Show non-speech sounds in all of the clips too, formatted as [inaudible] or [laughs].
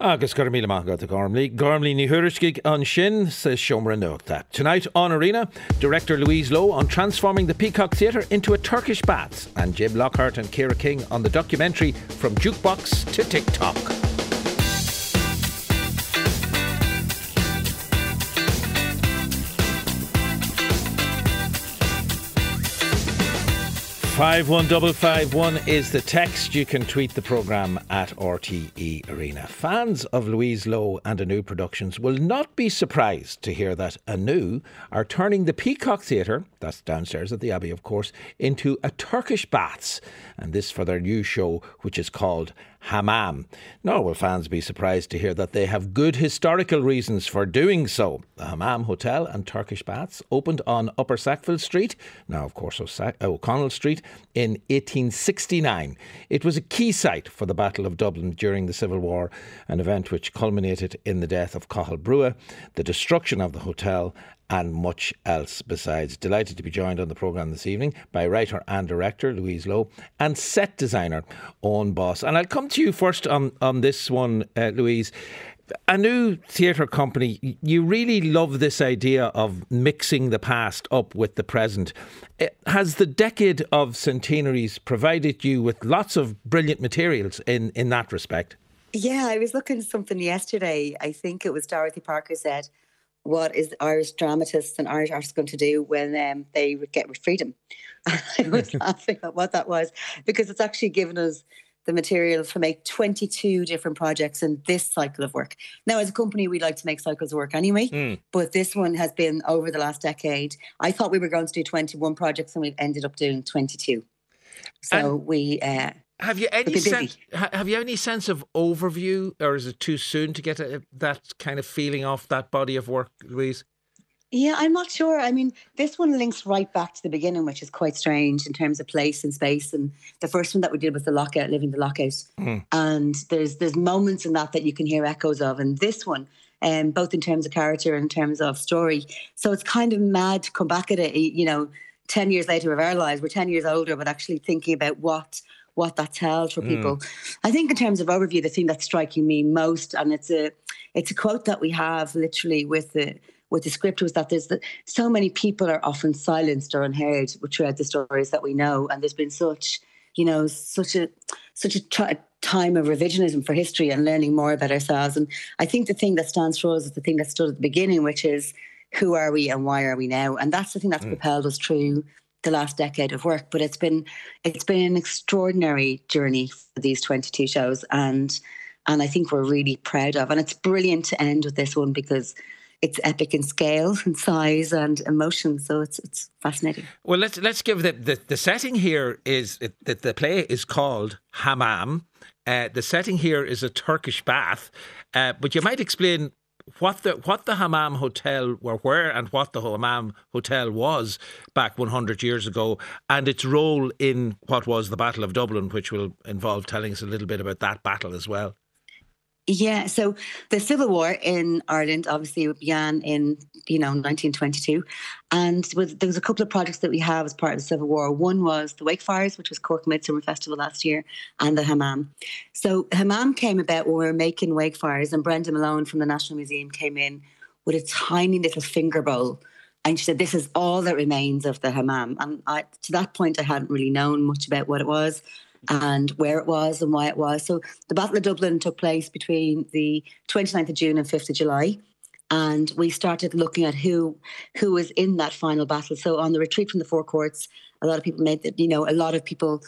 Agus go míle go a Gormlí, Gormlí ní thuriscig an sin sa siomra nóta. Tonight on Arena, director Louise Lowe on transforming the Peacock Theatre into a Turkish bath, and Jim Lockhart and Kira King on the documentary From Jukebox to TikTok. 51551 is the text. You can tweet the programme at RTE Arena. Fans of Louise Lowe and Anu Productions will not be surprised to hear that Anu are turning the Peacock Theatre, that's downstairs at the Abbey, of course, into a Turkish baths. And this for their new show, which is called Hammam. Nor will fans be surprised to hear that they have good historical reasons for doing so. The Hammam Hotel and Turkish Baths opened on Upper Sackville Street, now of course uh, O'Connell Street, in 1869. It was a key site for the Battle of Dublin during the Civil War, an event which culminated in the death of Cathal Brugha, the destruction of the hotel, and much else besides. Delighted to be joined on the programme this evening by writer and director Louise Lowe and set designer Owen Boss. And I'll come to you first on, on this one, uh, Louise. new theatre company, you really love this idea of mixing the past up with the present. Uh, has the decade of centenaries provided you with lots of brilliant materials in, in that respect? Yeah, I was looking at something yesterday. I think it was Dorothy Parker said, what is Irish dramatists and Irish artists going to do when um, they get with freedom? [laughs] I was [laughs] laughing at what that was because it's actually given us the material to make 22 different projects in this cycle of work. Now, as a company, we like to make cycles of work anyway, mm. but this one has been over the last decade. I thought we were going to do 21 projects and we've ended up doing 22. So and we. Uh, have you any sense? Have you any sense of overview, or is it too soon to get a, that kind of feeling off that body of work, Louise? Yeah, I'm not sure. I mean, this one links right back to the beginning, which is quite strange in terms of place and space. And the first one that we did was the lockout, living the lockout, mm. and there's there's moments in that that you can hear echoes of. And this one, um, both in terms of character and in terms of story, so it's kind of mad to come back at it. You know, ten years later of our lives, we're ten years older, but actually thinking about what what that tells for people. Mm. I think in terms of overview, the thing that's striking me most, and it's a it's a quote that we have literally with the with the script was that there's the, so many people are often silenced or unheard throughout the stories that we know, and there's been such you know such a such a t- time of revisionism for history and learning more about ourselves. And I think the thing that stands for us is the thing that stood at the beginning, which is who are we and why are we now? And that's the thing that's mm. propelled us through the last decade of work. But it's been it's been an extraordinary journey for these 22 shows, and and I think we're really proud of. And it's brilliant to end with this one because it's epic in scale and size and emotion. So it's it's fascinating. Well, let's let's give the the, the setting here is that the play is called Hammam. Uh, the setting here is a Turkish bath, uh, but you might explain what the what the Hammam Hotel were where and what the Hammam Hotel was back 100 years ago, and its role in what was the Battle of Dublin, which will involve telling us a little bit about that battle as well. Yeah, so the Civil War in Ireland obviously began in you know 1922, and there was a couple of projects that we have as part of the Civil War. One was the Wake Fires, which was Cork Midsummer Festival last year, and the Hammam. So Hammam came about when we were making Wake Fires, and Brenda Malone from the National Museum came in with a tiny little finger bowl. And she said, This is all that remains of the Hammam. And I, to that point, I hadn't really known much about what it was and where it was and why it was. So the Battle of Dublin took place between the 29th of June and 5th of July. And we started looking at who who was in that final battle. So on the retreat from the Four Courts, a lot of people made that, you know, a lot of people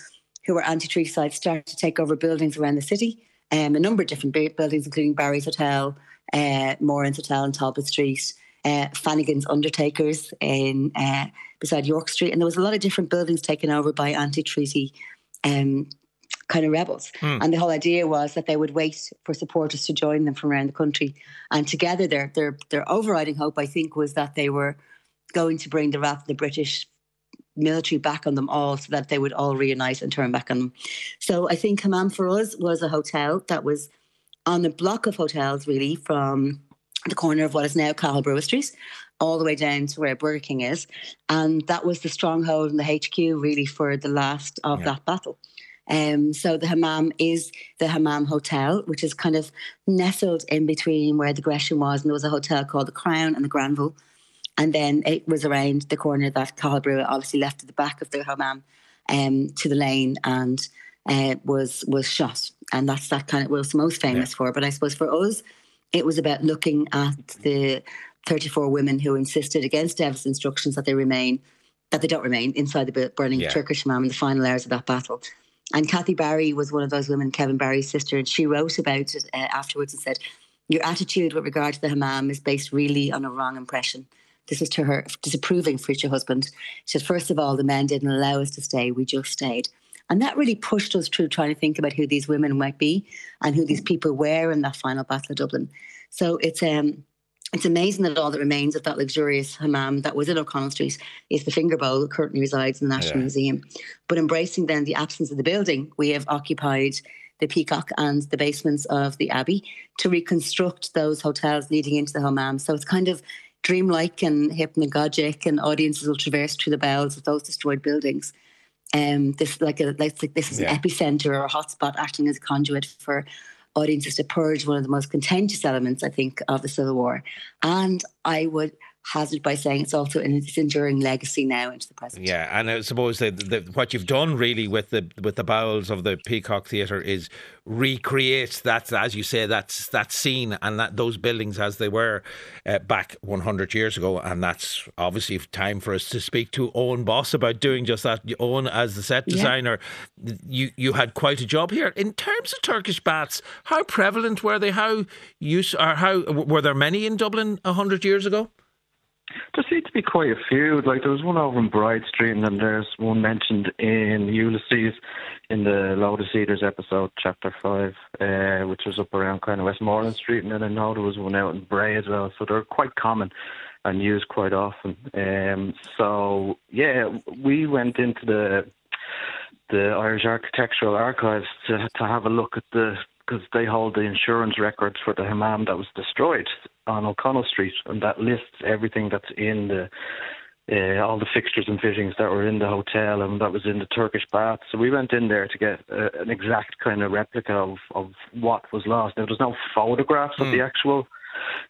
who were anti-treaty sites started to take over buildings around the city. Um, a number of different buildings, including Barry's Hotel, uh, Moran's Hotel on Talbot Street, uh, Fanagan's Undertakers in uh, beside York Street, and there was a lot of different buildings taken over by anti-treaty um, kind of rebels. Mm. And the whole idea was that they would wait for supporters to join them from around the country. And together, their their their overriding hope, I think, was that they were going to bring the wrath of the British military back on them all so that they would all reunite and turn back on them. So I think Hammam for us was a hotel that was on a block of hotels really from the corner of what is now Brugha Street all the way down to where Burger King is. And that was the stronghold and the HQ really for the last of yeah. that battle. Um, so the Hammam is the Hammam Hotel, which is kind of nestled in between where the Gresham was, and there was a hotel called the Crown and the Granville. And then it was around the corner that Cathal Brugha obviously left at the back of the Hammam um, to the lane and uh, was was shot. And that's that kind of what was most famous yeah. for. But I suppose for us, it was about looking at the 34 women who insisted against Dev's instructions that they remain, that they don't remain inside the burning yeah. Turkish Hammam in the final hours of that battle. And Kathy Barry was one of those women, Kevin Barry's sister, and she wrote about it uh, afterwards and said, Your attitude with regard to the Hammam is based really on a wrong impression. This is to her disapproving future husband. She said, First of all, the men didn't allow us to stay, we just stayed. And that really pushed us through trying to think about who these women might be and who these people were in that final Battle of Dublin. So it's um it's amazing that all that remains of that luxurious hammam that was in O'Connell Street is the finger bowl that currently resides in the National yeah. Museum. But embracing then the absence of the building, we have occupied the Peacock and the basements of the Abbey to reconstruct those hotels leading into the hammam. So it's kind of dreamlike and hypnagogic, and audiences will traverse through the bowels of those destroyed buildings. Um, this like a like this is yeah. an epicenter or a hotspot acting as a conduit for audiences to purge one of the most contentious elements, I think, of the Civil War. And I would hazard by saying it's also in its enduring legacy now into the present. Yeah, and I suppose that what you've done really with the with the bowels of the Peacock Theatre is recreate that, as you say, that's that scene and that those buildings as they were uh, back 100 years ago, and that's obviously time for us to speak to Owen Boss about doing just that. Owen, as the set designer, yeah. you you had quite a job here in terms of Turkish baths. How prevalent were they? How use or how were there many in Dublin 100 years ago? There seem to be quite a few. Like there was one over in Bride Street, and then there's one mentioned in Ulysses in the Lotus Eaters episode, chapter five, uh, which was up around kind of Westmoreland Street, and then I know there was one out in Bray as well. So they're quite common and used quite often. Um, so yeah, we went into the the Irish Architectural Archives to to have a look at the because they hold the insurance records for the hammam that was destroyed on O'Connell Street, and that lists everything that's in the uh, all the fixtures and fittings that were in the hotel and that was in the Turkish bath. So we went in there to get uh, an exact kind of replica of, of what was lost. Now, there's no photographs mm. of the hmm. actual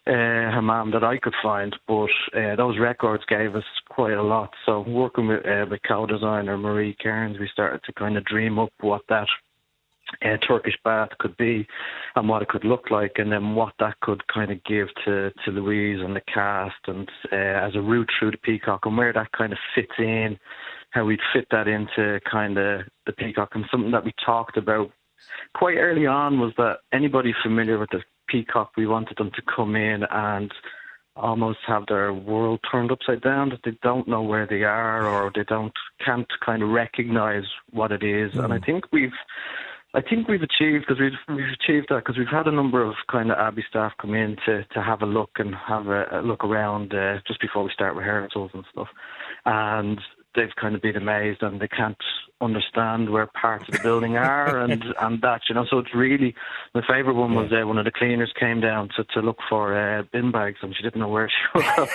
uh, hammam that I could find, but uh, those records gave us quite a lot. So working with uh, the co-designer Marie Cairns, we started to kind of dream up what that uh, Turkish bath could be and what it could look like, and then what that could kind of give to, to Louise and the cast, and uh, as a route through the Peacock, and where that kind of fits in, how we'd fit that into kind of the Peacock, and something that we talked about quite early on was that anybody familiar with the Peacock, we wanted them to come in and almost have their world turned upside down that they don't know where they are or they don't can't kind of recognize what it is mm. and i think we've I think we've achieved because we've we've achieved that because we've had a number of kind of Abbey staff come in to to have a look and have a, a look around uh, just before we start rehearsals and stuff, and they've kind of been amazed and they can't understand where parts of the building are [laughs] and and that you know so it's really my favorite one was uh, one of the cleaners came down to to look for uh, bin bags and she didn't know where she [laughs] was.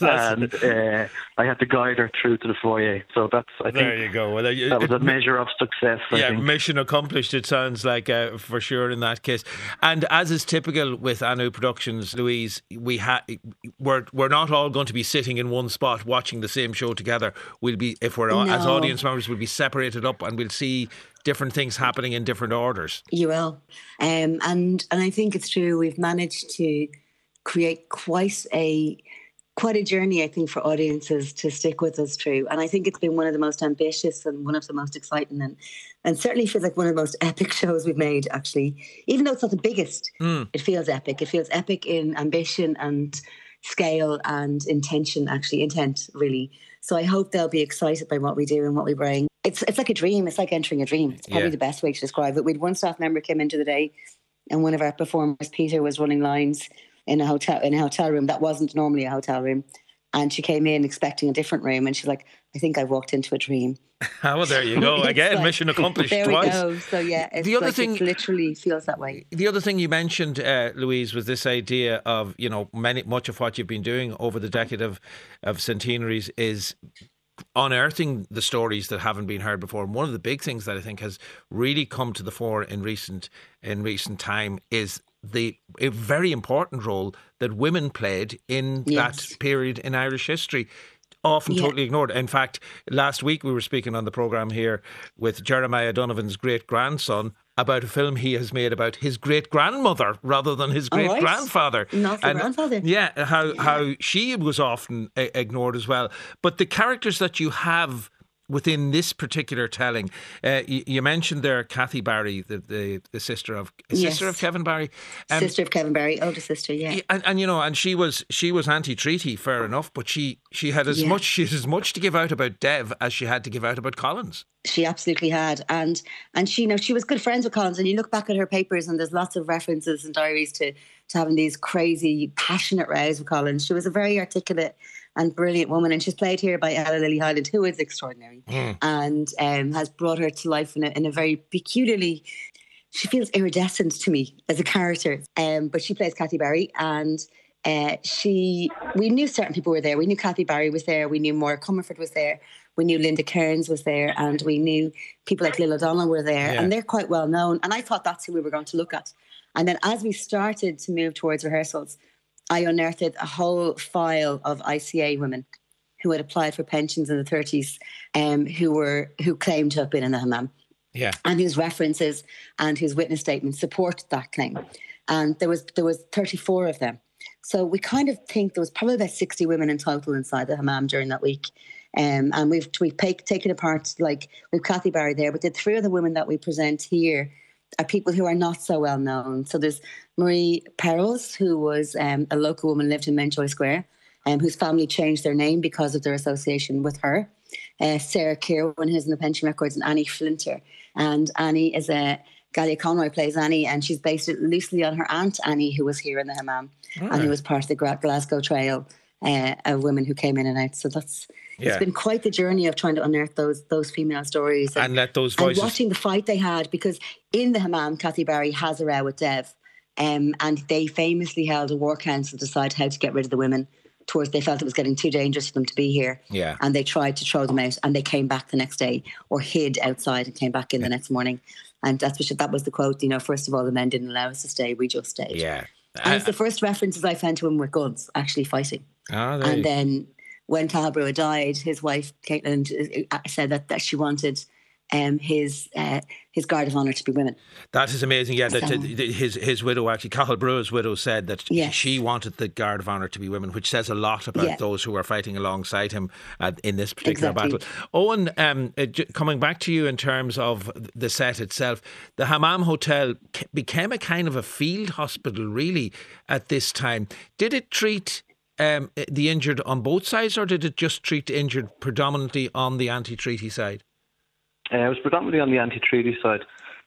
[laughs] And uh, I had to guide her through to the foyer. So that's I think there you go. Well, that was a measure of success I yeah think. mission accomplished it sounds like uh, for sure in that case. And as is typical with Anu Productions Louise we ha- we're we're not all going to be sitting in one spot watching the same show together. We'll be if we're no. as audience members we'll be separated up and we'll see different things happening in different orders. You will, um, and and I think it's true. We've managed to create quite a quite a journey, I think, for audiences to stick with us through. And I think it's been one of the most ambitious and one of the most exciting and and certainly feels like one of the most [laughs] epic shows we've made, actually. Even though it's not the biggest, mm. it feels epic. It feels epic in ambition and scale and intention, actually, intent, really. So I hope they'll be excited by what we do and what we bring. It's it's like a dream. It's like entering a dream. It's probably yeah. the best way to describe it. We'd one staff member came into the day, and one of our performers, Peter, was running lines in a hotel in a hotel room that wasn't normally a hotel room, and she came in expecting a different room, and she's like, "I think I walked into a dream." [laughs] well, there you [laughs] go. Again, like, mission accomplished [laughs] there twice. we go. So yeah, the other like thing literally feels that way. The other thing you mentioned, uh, Louise, was this idea of you know many much of what you've been doing over the decade of of centenaries is unearthing the stories that haven't been heard before. And one of the big things that I think has really come to the fore in recent in recent time is the a very important role that women played in yes. that period in Irish history often yeah. totally ignored. In fact, last week we were speaking on the programme here with Jeremiah Donovan's great grandson about a film he has made about his great grandmother rather than his great grandfather. Right. Not and, grandfather. Yeah, how yeah. how she was often uh, ignored as well. But the characters that you have within this particular telling. Uh, you, you, mentioned there Kathy Barry, the, the, the sister of sister yes. of Kevin Barry, um, sister of Kevin Barry, older sister, yeah. And, and, you know, and she was she was anti-treaty, fair enough, but she she had as yeah. much she had as much to give out about Dev as she had to give out about Collins. She absolutely had, and and she you know she was good friends with Collins. And you look back at her papers, and there's lots of references and diaries to to having these crazy, passionate rows with Collins. She was a very articulate and brilliant woman. And she's played here by Ella Lily Hyland, who is extraordinary mm. and um, has brought her to life in a, in a very peculiarly she feels iridescent to me as a character. Um, but she plays Kathy Barry, and uh, she we knew certain people were there. We knew Kathy Barry was there. We knew Maura Comerford was there. We knew Linda Kearns was there, and we knew people like Lil O'Donnell were there, yeah. and they're quite well known. And I thought that's who we were going to look at. And then as we started to move towards rehearsals, I unearthed a whole file of ICA women who had applied for pensions in the 30s, um, who were who claimed to have been in the hammam, yeah, and whose references and whose witness statements support that claim. And there was there was 34 of them. So we kind of think there was probably about 60 women in total inside the hammam during that week. Um, and we've we've taken apart like we've Kathy Barry there, but the three other women that we present here are people who are not so well known. So there's Marie Perros, who was um, a local woman, lived in Mountjoy Square, um, whose family changed their name because of their association with her. Uh, Sarah Kirwan, who's in the pension records, and Annie Flinter. And Annie is a Galia Conroy plays Annie, and she's based loosely on her aunt Annie, who was here in the hammam and who was part of the Glasgow Trail uh, of women who came in and out. So that's yeah. it's been quite the journey of trying to unearth those those female stories and, and let those voices and watching the fight they had because in the hammam, Kathy Barry has a row with Dev, um, and they famously held a war council to decide how to get rid of the women. Towards they felt it was getting too dangerous for them to be here, yeah, and they tried to throw them out, and they came back the next day or hid outside and came back in yeah. the next morning. And that's what that was the quote. You know, first of all, the men didn't allow us to stay; we just stayed. Yeah, and it's the first references I found to him were guns actually fighting. Oh, and then when Cathal died, his wife Caitlin uh, said that, that she wanted um, his uh, his guard of honour to be women. That is amazing. Yeah, that, his his widow actually, Cathal Brugha's widow, said that yes. she wanted the guard of honour to be women, which says a lot about yeah. those who are fighting alongside him uh, in this particular exactly. battle. Owen, um, uh, coming back to you in terms of the set itself, the Hammam Hotel became a kind of a field hospital, really, at this time. Did it treat um, the injured on both sides, or did it just treat the injured predominantly on the anti-treaty side? Uh, it was predominantly on the anti-treaty side,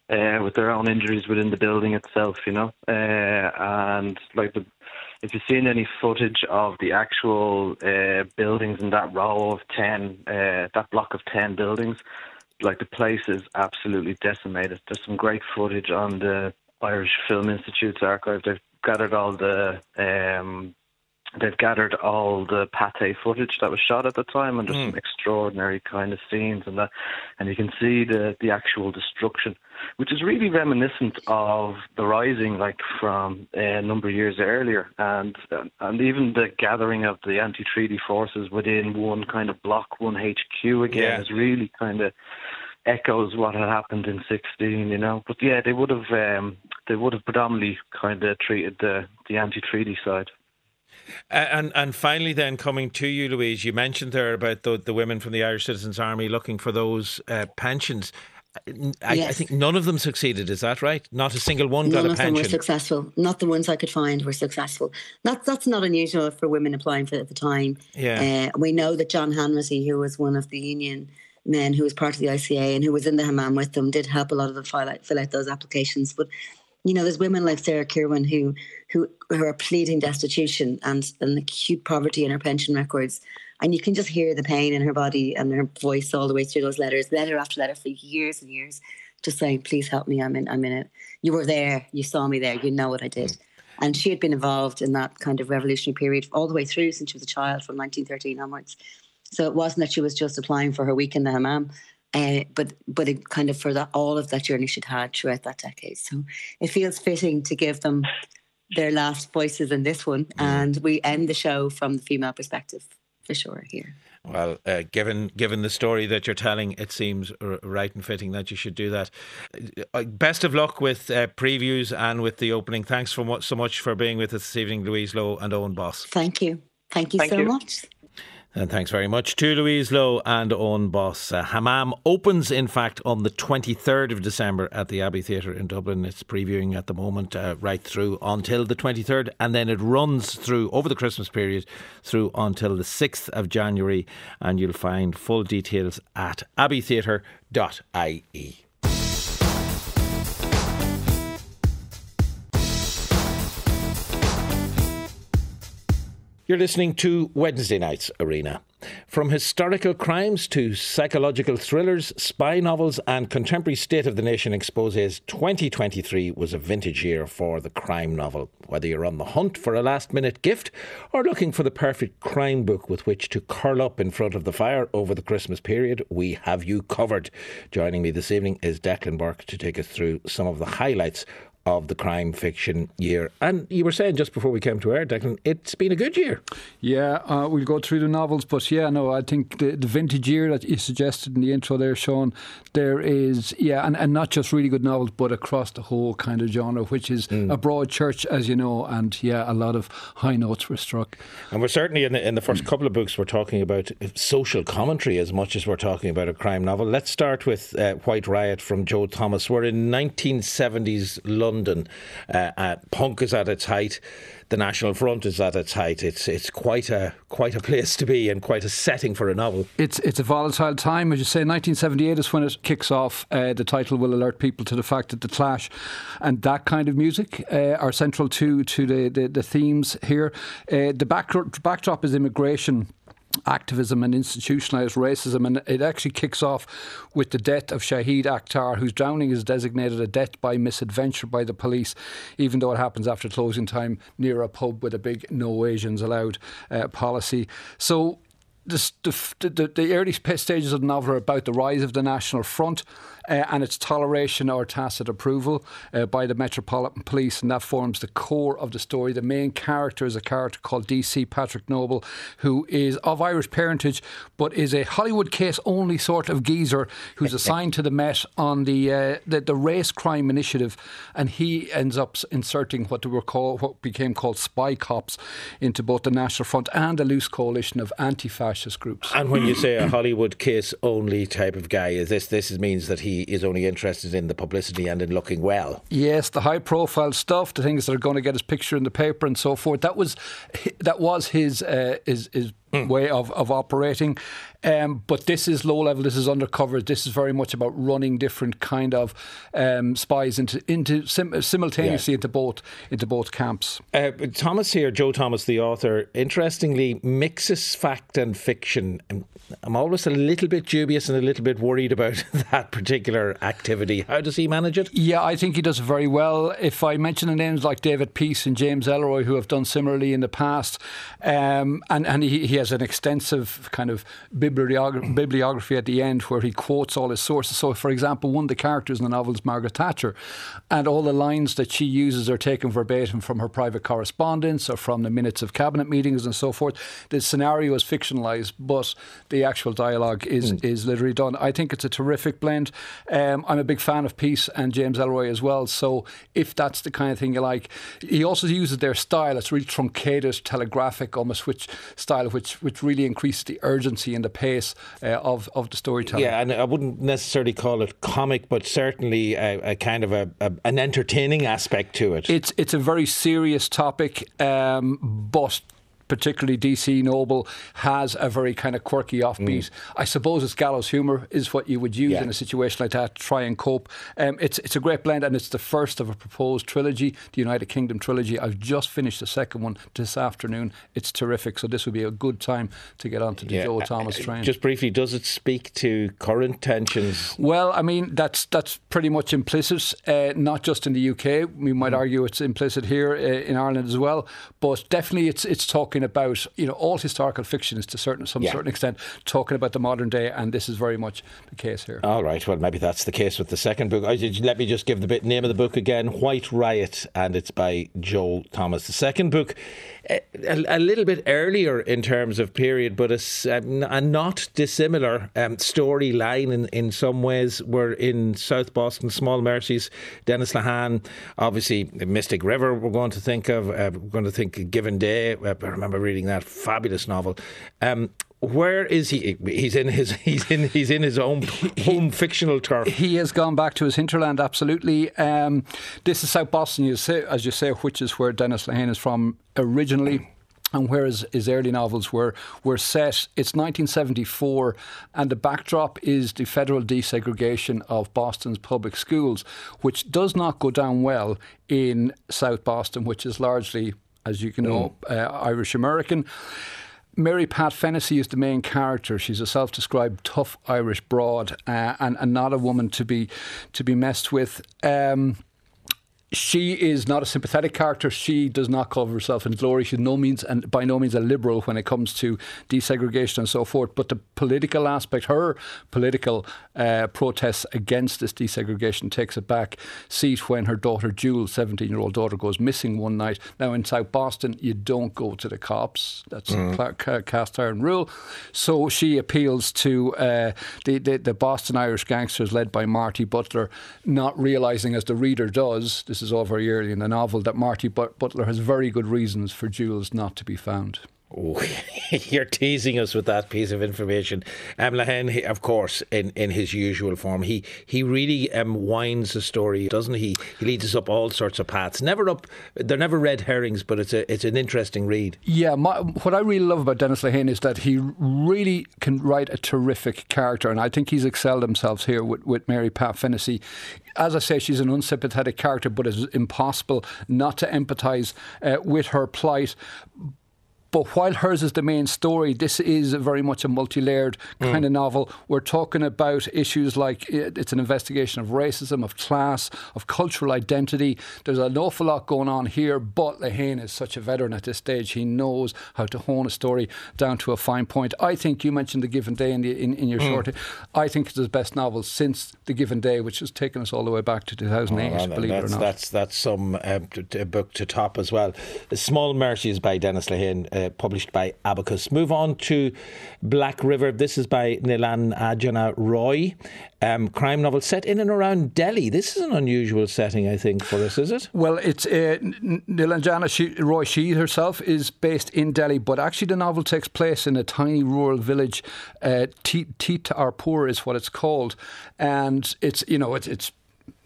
uh, with their own injuries within the building itself, you know. Uh, and like the, if you've seen any footage of the actual uh, buildings in that row of ten, uh, that block of ten buildings, like the place is absolutely decimated. There's some great footage on the Irish Film Institute's archive. They've gathered all the um, they've gathered all the Pathé footage that was shot at the time, and there's mm. some extraordinary kind of scenes and that, and you can see the the actual destruction, which is really reminiscent of the Rising, like from a number of years earlier, and and even the gathering of the anti-treaty forces within one kind of block, one HQ again, yeah. is really kind of echoes what had happened in 16, you know. But yeah, they would have um, they would have predominantly kind of treated the the anti-treaty side. And and finally, then coming to you, Louise, you mentioned there about the, the women from the Irish Citizens Army looking for those uh, pensions. I, yes. I, think none of them succeeded. Is that right? Not a single one none got a pension. None of them were successful. Not the ones I could find were successful. That's that's not unusual for women applying for it at the time. Yeah. Uh, we know that John Hanratty, who was one of the union men who was part of the ICA and who was in the hammam with them, did help a lot of them fill out, fill out those applications. But you know, there's women like Sarah Kirwan who who who are pleading destitution and, and acute poverty in her pension records. And you can just hear the pain in her body and her voice all the way through those letters, letter after letter for years and years, just saying, Please help me, I'm in I'm in it. You were there, you saw me there, you know what I did. Mm. And she had been involved in that kind of revolutionary period all the way through since she was a child from 1913 onwards. So it wasn't that she was just applying for her week in the hammam. Uh, but but it kind of for that all of that journey she'd had throughout that decade. So it feels fitting to give them their last voices in this one, mm. and we end the show from the female perspective for sure here. Well, uh, given given the story that you're telling, it seems r- right and fitting that you should do that. Uh, best of luck with uh, previews and with the opening. Thanks for so much for being with us this evening, Louise Lowe and Owen Boss. Thank you. Thank you Thank so you. much. And thanks very much to Louise Lowe and Owen Boss. Uh, Hammam opens, in fact, on the 23rd of December at the Abbey Theatre in Dublin. It's previewing at the moment uh, right through until the 23rd, and then it runs through over the Christmas period through until the 6th of January. And you'll find full details at abbeytheatre.ie. You're listening to Wednesday Night's Arena. From historical crimes to psychological thrillers, spy novels, and contemporary state of the nation exposes, 2023 was a vintage year for the crime novel. Whether you're on the hunt for a last minute gift or looking for the perfect crime book with which to curl up in front of the fire over the Christmas period, we have you covered. Joining me this evening is Declan Burke to take us through some of the highlights of the crime fiction year. And you were saying just before we came to air, Declan, it's been a good year. Yeah, uh, we'll go through the novels, but yeah, no, I think the, the vintage year that you suggested in the intro there, Sean, there is, yeah, and, and not just really good novels, but across the whole kind of genre, which is mm. a broad church, as you know, and yeah, a lot of high notes were struck. And we're certainly in the, in the first mm. couple of books, we're talking about social commentary as much as we're talking about a crime novel. Let's start with uh, White Riot from Joe Thomas. We're in 1970s London. London. Uh, uh, punk is at its height. The National Front is at its height. It's it's quite a quite a place to be and quite a setting for a novel. It's it's a volatile time, as you say. 1978 is when it kicks off. Uh, the title will alert people to the fact that the Clash and that kind of music uh, are central to to the the, the themes here. Uh, the back, backdrop is immigration activism and institutionalised racism. And it actually kicks off with the death of Shahid Akhtar, whose drowning is designated a death by misadventure by the police, even though it happens after closing time near a pub with a big no Asians allowed uh, policy. So the, the, the, early stages of the novel are about the rise of the National Front uh, and its toleration or tacit approval uh, by the Metropolitan Police, and that forms the core of the story. The main character is a character called DC Patrick Noble, who is of Irish parentage but is a Hollywood case only sort of geezer who's [laughs] assigned to the Met on the, uh, the, the race crime initiative, and he ends up inserting what were called what became called spy cops into both the National Front and a loose coalition of anti-fascist groups. And when you say a Hollywood case only type of guy, is this this means that he is only interested in the publicity and in looking well. Yes, the high profile stuff, the things that are going to get his picture in the paper and so forth. That was that was his uh, his, his mm. way of, of operating. Um, but this is low level. This is undercover. This is very much about running different kind of um, spies into into sim- simultaneously yeah. into both into both camps. Uh, Thomas here, Joe Thomas, the author, interestingly mixes fact and fiction. I'm always a little bit dubious and a little bit worried about [laughs] that particular activity. How does he manage it? Yeah, I think he does very well. If I mention the names like David Peace and James Ellroy, who have done similarly in the past, um, and and he, he has an extensive kind of bibliography at the end where he quotes all his sources. So, for example, one of the characters in the novel is Margaret Thatcher, and all the lines that she uses are taken verbatim from her private correspondence or from the minutes of cabinet meetings and so forth. The scenario is fictionalised, but the actual dialogue is mm. is literally done. I think it's a terrific blend. Um, I'm a big fan of Peace and James Ellroy as well. So, if that's the kind of thing you like, he also uses their style. It's really truncated, telegraphic, almost which style which which really increases the urgency and the pace uh, of of the storytelling. Yeah, and I wouldn't necessarily call it comic, but certainly a, a kind of a, a, an entertaining aspect to it. It's it's a very serious topic, um, but particularly DC Noble, has a very kind of quirky offbeat. Mm. I suppose it's gallows humour is what you would use yeah. in a situation like that to try and cope. Um, it's it's a great blend, and it's the first of a proposed trilogy, the United Kingdom trilogy. I've just finished the second one this afternoon. It's terrific, so this would be a good time to get onto the yeah. Joe Thomas uh, train. Just briefly, does it speak to current tensions? Well, I mean that's that's pretty much implicit, uh, not just in the UK. We might mm. argue it's implicit here uh, in Ireland as well, but definitely it's it's talking talking about, you know, all historical fiction is to certain some yeah. certain extent talking about the modern day, and this is very much the case here. All right, well, maybe that's the case with the second book. Let me just give the bit, name of the book again White Riot, and it's by Joel Thomas. The second book a, a, little bit earlier in terms of period, but a, a not dissimilar um, storyline in, in some ways. We're in South Boston, Small Mercies, Dennis Lehane, obviously Mystic River. We're going to think of. Uh, we're going to think Given Day. Uh, I remember reading that fabulous novel. Um, where is he? He's in his he's in he's in his own home fictional turf. He has gone back to his hinterland. Absolutely. Um, this is South Boston, you say, as you say, which is where Dennis Lehane is from originally. And whereas his early novels were were set, it's 1974, and the backdrop is the federal desegregation of Boston's public schools, which does not go down well in South Boston, which is largely, as you can know, mm. uh, Irish American. Mary Pat Fennessy is the main character. She's a self-described tough Irish broad, uh, and, and not a woman to be to be messed with. Um, she is not a sympathetic character. She does not cover herself in glory. She's no means and by no means a liberal when it comes to desegregation and so forth. But the political aspect, her political uh, protests against this desegregation, takes a back seat when her daughter Jules, seventeen-year-old daughter, goes missing one night. Now in South Boston, you don't go to the cops. That's mm. a cast iron rule. So she appeals to uh, the, the the Boston Irish gangsters led by Marty Butler, not realizing as the reader does. This is very early in the novel, that Marty Butler has very good reasons for Jules not to be found. Oh, [laughs] you're teasing us with that piece of information. Um, of course, in, in his usual form, he he really um, winds a story, doesn't he? He leads us up all sorts of paths. Never up, they're never red herrings, but it's a it's an interesting read. Yeah, my, what I really love about Dennis Lehane is that he really can write a terrific character, and I think he's excelled himself here with, with Mary Pat Fennessy as I say, she's an unsympathetic character, but it's impossible not to empathise uh, with her plight. But while hers is the main story, this is very much a multi layered kind mm. of novel. We're talking about issues like it's an investigation of racism, of class, of cultural identity. There's an awful lot going on here, but Lehane is such a veteran at this stage. He knows how to hone a story down to a fine point. I think you mentioned The Given Day in, the, in, in, your mm. short. I think it's his best novel since The Given Day, which has taken us all the way back to 2008, oh, believe it or not. That's, that's some uh, book to top as well. Small Mercies by Dennis Lehane. Uh, published by Abacus. Move on to Black River. This is by Nilanjana Roy. Um, crime novel set in and around Delhi. This is an unusual setting, I think, for us, is it? Well, it's uh, Nilanjana she, Roy. She herself is based in Delhi, but actually the novel takes place in a tiny rural village. Uh, is what it's called, and it's you know it's, it's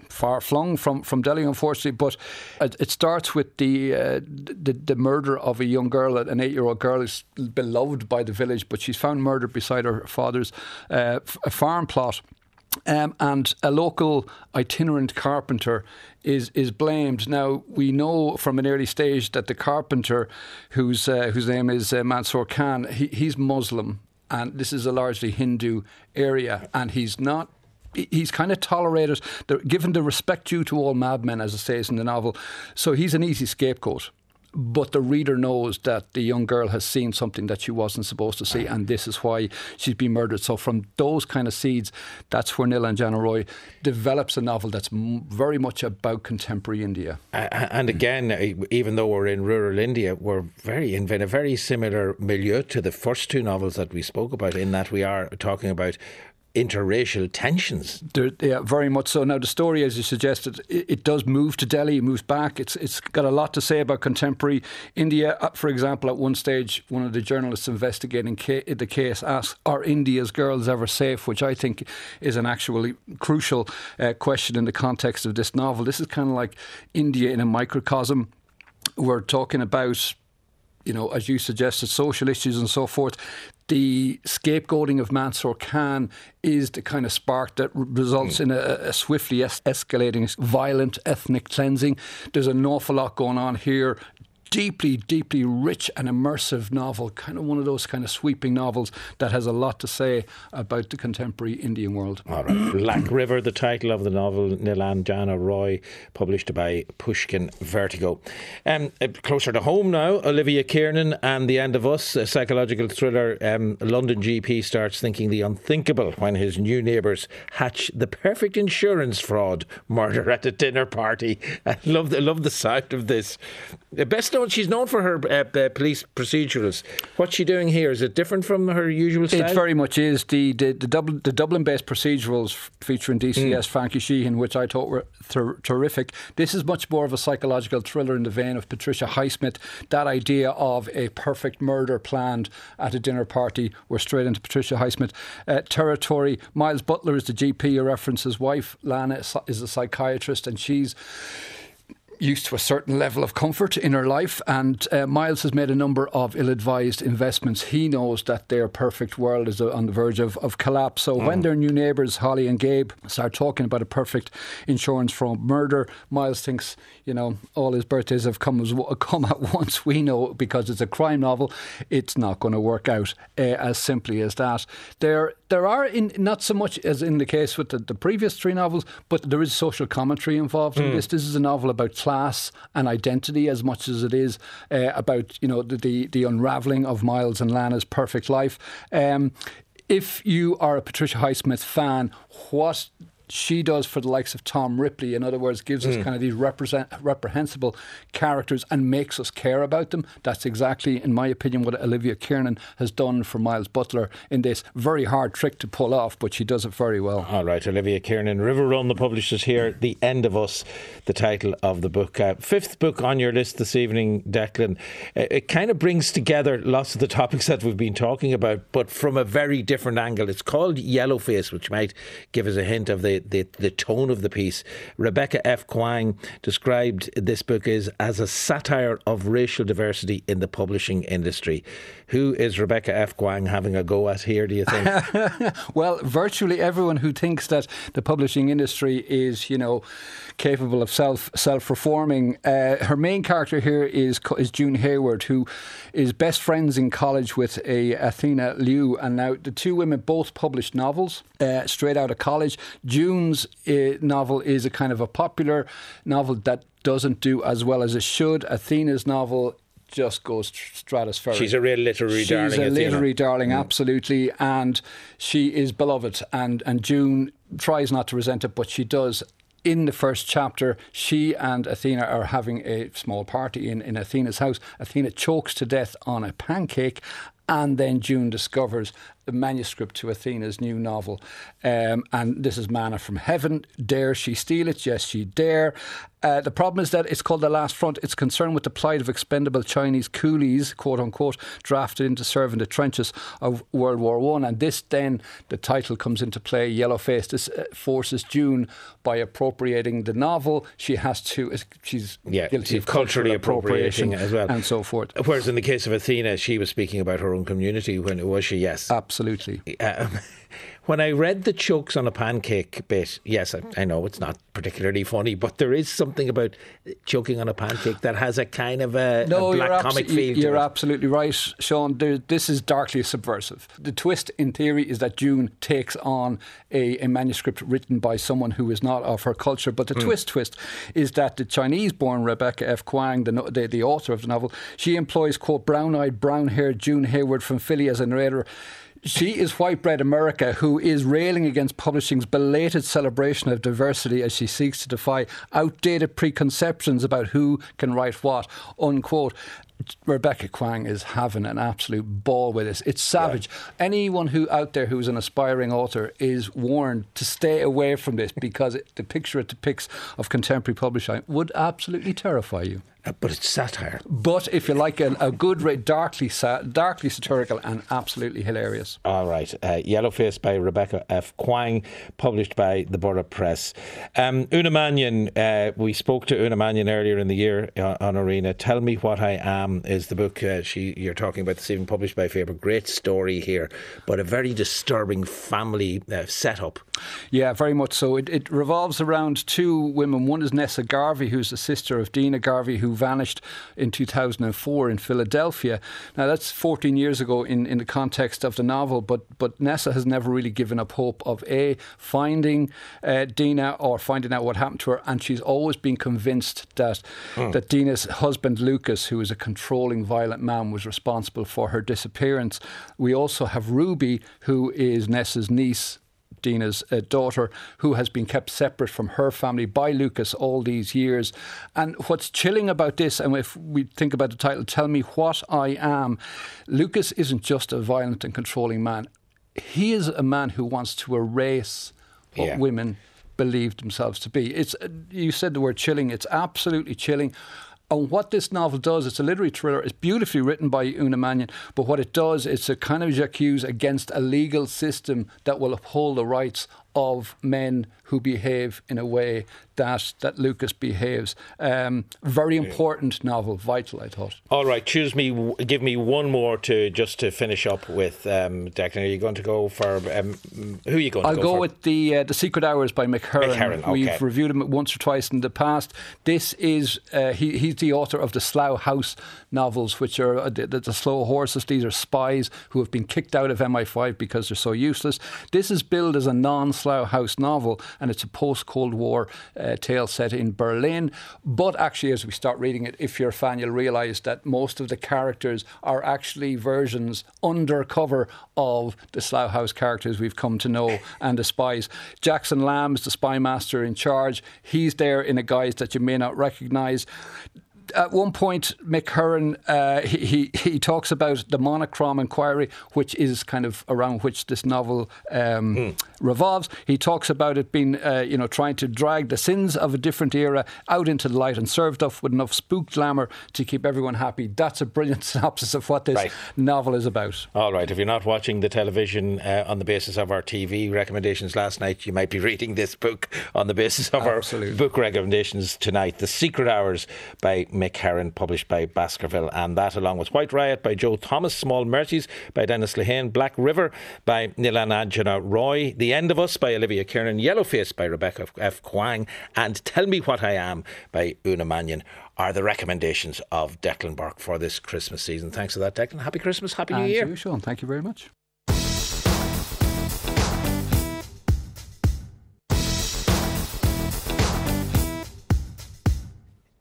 far flung from, from Delhi, unfortunately. But it, it starts with the, uh, the, the murder of a young girl, an eight year old girl who's beloved by the village, but she's found murdered beside her father's uh, farm plot. Um, and a local itinerant carpenter is is blamed. Now we know from an early stage that the carpenter, whose uh, whose name is uh, Mansoor Khan, he, he's Muslim, and this is a largely Hindu area, and he's not he's kind of tolerated, given the respect due to all madmen, as it says in the novel. So he's an easy scapegoat. But the reader knows that the young girl has seen something that she wasn't supposed to see, and this is why she's been murdered. So, from those kind of seeds, that's where Nilanjana Roy develops a novel that's very much about contemporary India. and mm. again, even though we're in rural India, we're very in a very similar milieu to the first two novels that we spoke about, in that we are talking about interracial tensions. There, yeah, very much so. Now, the story, as you suggested, it, it, does move to Delhi, it moves back. It's It's got a lot to say about contemporary India. Uh, for example, at one stage, one of the journalists investigating ca- the case asked, Are India's girls ever safe? Which I think is an actually crucial uh, question in the context of this novel. This is kind of like India in a microcosm. We're talking about you know, as you suggested, social issues and so forth the scapegoating of Mansoor Khan is the kind of spark that results mm. in a, a swiftly es- escalating violent ethnic cleansing. There's an awful lot going on here deeply, deeply rich and immersive novel, kind of one of those kind of sweeping novels that has a lot to say about the contemporary Indian world. All right. [clears throat] Black River, the title of the novel, Nilanjana Roy, published by Pushkin Vertigo. Um, uh, closer to home now, Olivia Kiernan and The End of Us, a psychological thriller. Um, London GP starts thinking the unthinkable when his new neighbours hatch the perfect insurance fraud murder at a dinner party. [laughs] I love the, love the sound of this. Best known, she's known for her uh, uh, police procedurals. What's she doing here? Is it different from her usual style? It very much is. The the, the, Dublin, the Dublin-based procedurals featuring DCS mm. Frankie Sheehan, which I thought were ter- terrific. This is much more of a psychological thriller in the vein of Patricia Highsmith. That idea of a perfect murder planned at a dinner party. We're straight into Patricia Highsmith uh, territory. Miles Butler is the GP you reference. His wife Lana is a psychiatrist, and she's used to a certain level of comfort in her life, and uh, Miles has made a number of ill advised investments. He knows that their perfect world is on the verge of, of collapse. So, mm. when their new neighbours, Holly and Gabe, start talking about a perfect insurance from murder, Miles thinks, you know, all his birthdays have come, as, [laughs] come at once. We know because it's a crime novel, it's not going to work out uh, as simply as that. There, there are in not so much as in the case with the, the previous three novels, but there is social commentary involved mm. in this. This is a novel about class and identity as much as it is uh, about you know the, the, the unraveling of Miles and Lana's perfect life. Um, if you are a Patricia Highsmith fan, what she does for the likes of Tom Ripley. In other words, gives mm. us hmm. kind of these represent, reprehensible characters and makes us care about them. That's exactly, in my opinion, what Olivia Kiernan has done for Miles Butler in this very hard trick to pull off, but she does it very well. All right, Olivia Kiernan, River Run, the publishers here, The End of Us, the title of the book. Uh, fifth book on your list this evening, Declan. Uh, it kind of brings together lots of the topics that we've been talking about, but from a very different angle. It's called Yellowface, which might give us a hint of the the, the, tone of the piece. Rebecca F. Kuang described this book as, as a satire of racial diversity in the publishing industry. Who is Rebecca F. Kuang having a go at here, do you think? [laughs] well, virtually everyone who thinks that the publishing industry is, you know, capable of self self reforming. Uh, her main character here is is June Hayward, who is best friends in college with a Athena Liu, and now the two women both published novels uh, straight out of college. June's uh, novel is a kind of a popular novel that doesn't do as well as it should. Athena's novel just goes stratospheric. She's a real literary She's darling. She's a literary darling, mm. absolutely, and she is beloved. And and June tries not to resent it, but she does in the first chapter, she and Athena are having a small party in, in Athena's house. Athena chokes to death on a pancake, and then June discovers manuscript to Athena's new novel. Um, and this is Manna from Heaven. Dare she steal it? Yes, she dare. Uh, the problem is that it's called The Last Front. It's concerned with the plight of expendable Chinese coolies, quote unquote, drafted into serve in the trenches of World War One. And this then, the title comes into play. Yellowface this uh, forces June by appropriating the novel. She has to. She's yeah, guilty of culturally appropriating as well, and so forth. Whereas in the case of Athena, she was speaking about her own community. When was she? Yes, absolutely. Um, [laughs] when I read the chokes on a pancake bit, yes, I, I, know it's not particularly funny, but there is something about choking on a pancake that has a kind of a, no, a black you're comic abso- feel. You're absolutely right, Sean. There, this is darkly subversive. The twist, in theory, is that June takes on a, a manuscript written by someone who is not of her culture. But the mm. twist, twist, is that the Chinese-born Rebecca F. Kuang, the, the, the author of the novel, she employs quote brown-eyed, brown-haired June Hayward from Philly as a narrator. She is white bread America who is railing against publishing's belated celebration of diversity as she seeks to defy outdated preconceptions about who can write what. Unquote. Rebecca Kuang is having an absolute ball with this. It's savage. Yeah. Anyone who out there who's an aspiring author is warned to stay away from this because it, the picture it depicts of contemporary publishing would absolutely terrify you. Uh, but it's satire. But if you like a, a good, darkly, darkly satirical and absolutely hilarious. All right. Uh, Yellowface by Rebecca F. Kuang, published by the Borough Press. Um, Una Mannion, uh, we spoke to Una Mannion earlier in the year uh, on Arena. Tell Me What I Am is the book uh, she you're talking about this evening, published by Faber. Great story here, but a very disturbing family uh, setup. Yeah, very much so. It, it revolves around two women. One is Nessa Garvey, who's the sister of Dina Garvey, who who vanished in 2004 in Philadelphia. Now, that's 14 years ago in, in the context of the novel, but, but Nessa has never really given up hope of A, finding uh, Dina or finding out what happened to her, and she's always been convinced that, mm. that Dina's husband, Lucas, who is a controlling, violent man, was responsible for her disappearance. We also have Ruby, who is Nessa's niece Dina's uh, daughter, who has been kept separate from her family by Lucas all these years. And what's chilling about this, and if we think about the title, Tell Me What I Am, Lucas isn't just a violent and controlling man. He is a man who wants to erase what yeah. women believe themselves to be. It's uh, you said the word chilling. It's absolutely chilling. And what this novel does, it's a literary thriller. It's beautifully written by Una Mannion, but what it does, it's a kind of j'accuse against a legal system that will uphold the rights of men who behave in a way that that Lucas behaves. Um, very important novel, vital. I thought. All right, choose me. Give me one more to just to finish up with. Um, Declan, are you going to go for um, who are you going? I'll to go, go with the uh, the Secret Hours by Mick Herron. Mick Herron okay. We've reviewed him once or twice in the past. This is uh, he, he's the author of the Slough House novels, which are uh, the, the slow horses. These are spies who have been kicked out of MI5 because they're so useless. This is billed as a non-Slough House novel, and it's a post-Cold War uh, tale set in Berlin. But actually, as we start reading it, if you're a fan, you'll realise that most of the characters are actually versions undercover of the Slough House characters we've come to know and the spies. Jackson Lamb's the spy master in charge. He's there in a guise that you may not recognise at one point, Mick Herron uh, he, he, he talks about the monochrome inquiry, which is kind of around which this novel um, mm. revolves. He talks about it being, uh, you know, trying to drag the sins of a different era out into the light and served off with enough spook glamour to keep everyone happy. That's a brilliant [laughs] synopsis of what this right. novel is about. All right, if you're not watching the television uh, on the basis of our TV recommendations last night, you might be [laughs] reading this book on the basis of Absolutely. our book recommendations tonight. The Secret Hours by Mick Herron, published by Baskerville, and that along with White Riot by Joe Thomas, Small Mercies by Dennis Lehane, Black River by Nilanjana Roy, The End of Us by Olivia Kiernan, Yellowface by Rebecca F. Kuang, and Tell Me What I Am by Una Mannion are the recommendations of Declan Burke for this Christmas season. Thanks for that, Declan. Happy Christmas, Happy New Year. You, Sean. Thank you very much.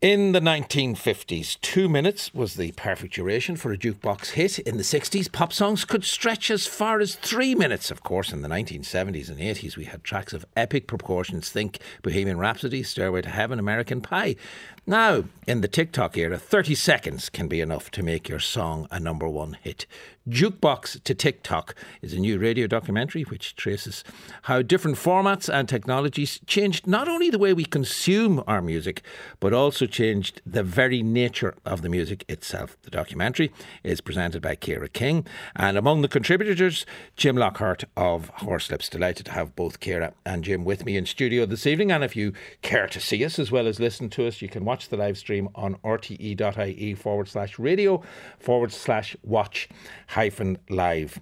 In the 1950s, two minutes was the perfect duration for a jukebox hit. In the 60s, pop songs could stretch as far as three minutes. Of course, in the 1970s and 80s, we had tracks of epic proportions. Think Bohemian Rhapsody, Stairway to Heaven, American Pie. Now, in the TikTok era, 30 seconds can be enough to make your song a number one hit. Jukebox to TikTok is a new radio documentary which traces how different formats and technologies changed not only the way we consume our music, but also changed the very nature of the music itself. The documentary is presented by Kira King, and among the contributors, Jim Lockhart of Horslips. Delighted to have both Kira and Jim with me in studio this evening. And if you care to see us as well as listen to us, you can watch the live stream on rte.ie forward slash radio forward slash watch hyphen live.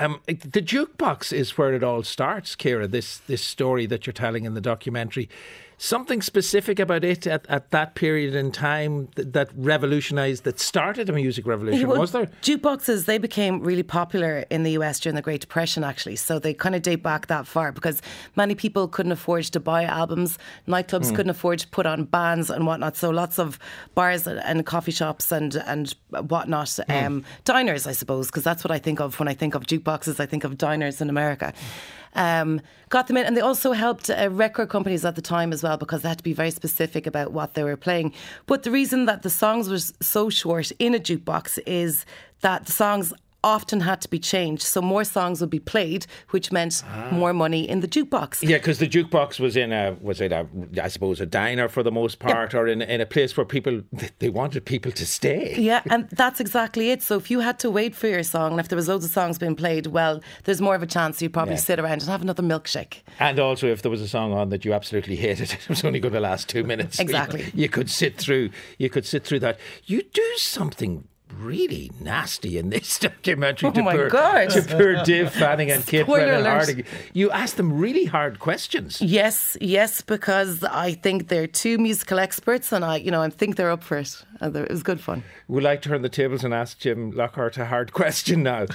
Um, the jukebox is where it all starts, Kira. This this story that you're telling in the documentary something specific about it at, at that period in time that, that revolutionised, that started a music revolution, well, was there? Jukeboxes, they became really popular in the US during the Great Depression, actually. So they kind of date back that far because many people couldn't afford to buy albums, nightclubs mm. couldn't afford to put on bands and whatnot. So lots of bars and coffee shops and, and whatnot, mm. um, diners, I suppose, because that's what I think of when I think of jukeboxes, I think of diners in America. Um, got them in, and they also helped uh, record companies at the time as well because they had to be very specific about what they were playing. But the reason that the songs were so short in a jukebox is that the songs often had to be changed. So more songs would be played, which meant ah. more money in the jukebox. Yeah, because the jukebox was in a was it a I suppose a diner for the most part, or in in a place where people [laughs] they wanted people to stay. Yeah, and that's exactly it. So if you had to wait for your song, and if there was loads of songs being played, well, there's more of a chance you'd probably yeah. sit around and have another milkshake. And also, if there was a song on that you absolutely hated, [laughs] it was only going to last two minutes. [laughs] Exactly. You, you could sit through. You could sit through that. You do something really nasty in this [laughs] documentary Oh to, my poor, God. to poor [laughs] Dave Fanning and Kate Spoiler Brennan alert. Harding. You asked them really hard questions. Yes, yes, because I think they're two musical experts, and I, you know, I think they're up for it. And it was good fun. We'd like to turn the tables and ask Jim Lockhart a hard [laughs] question now.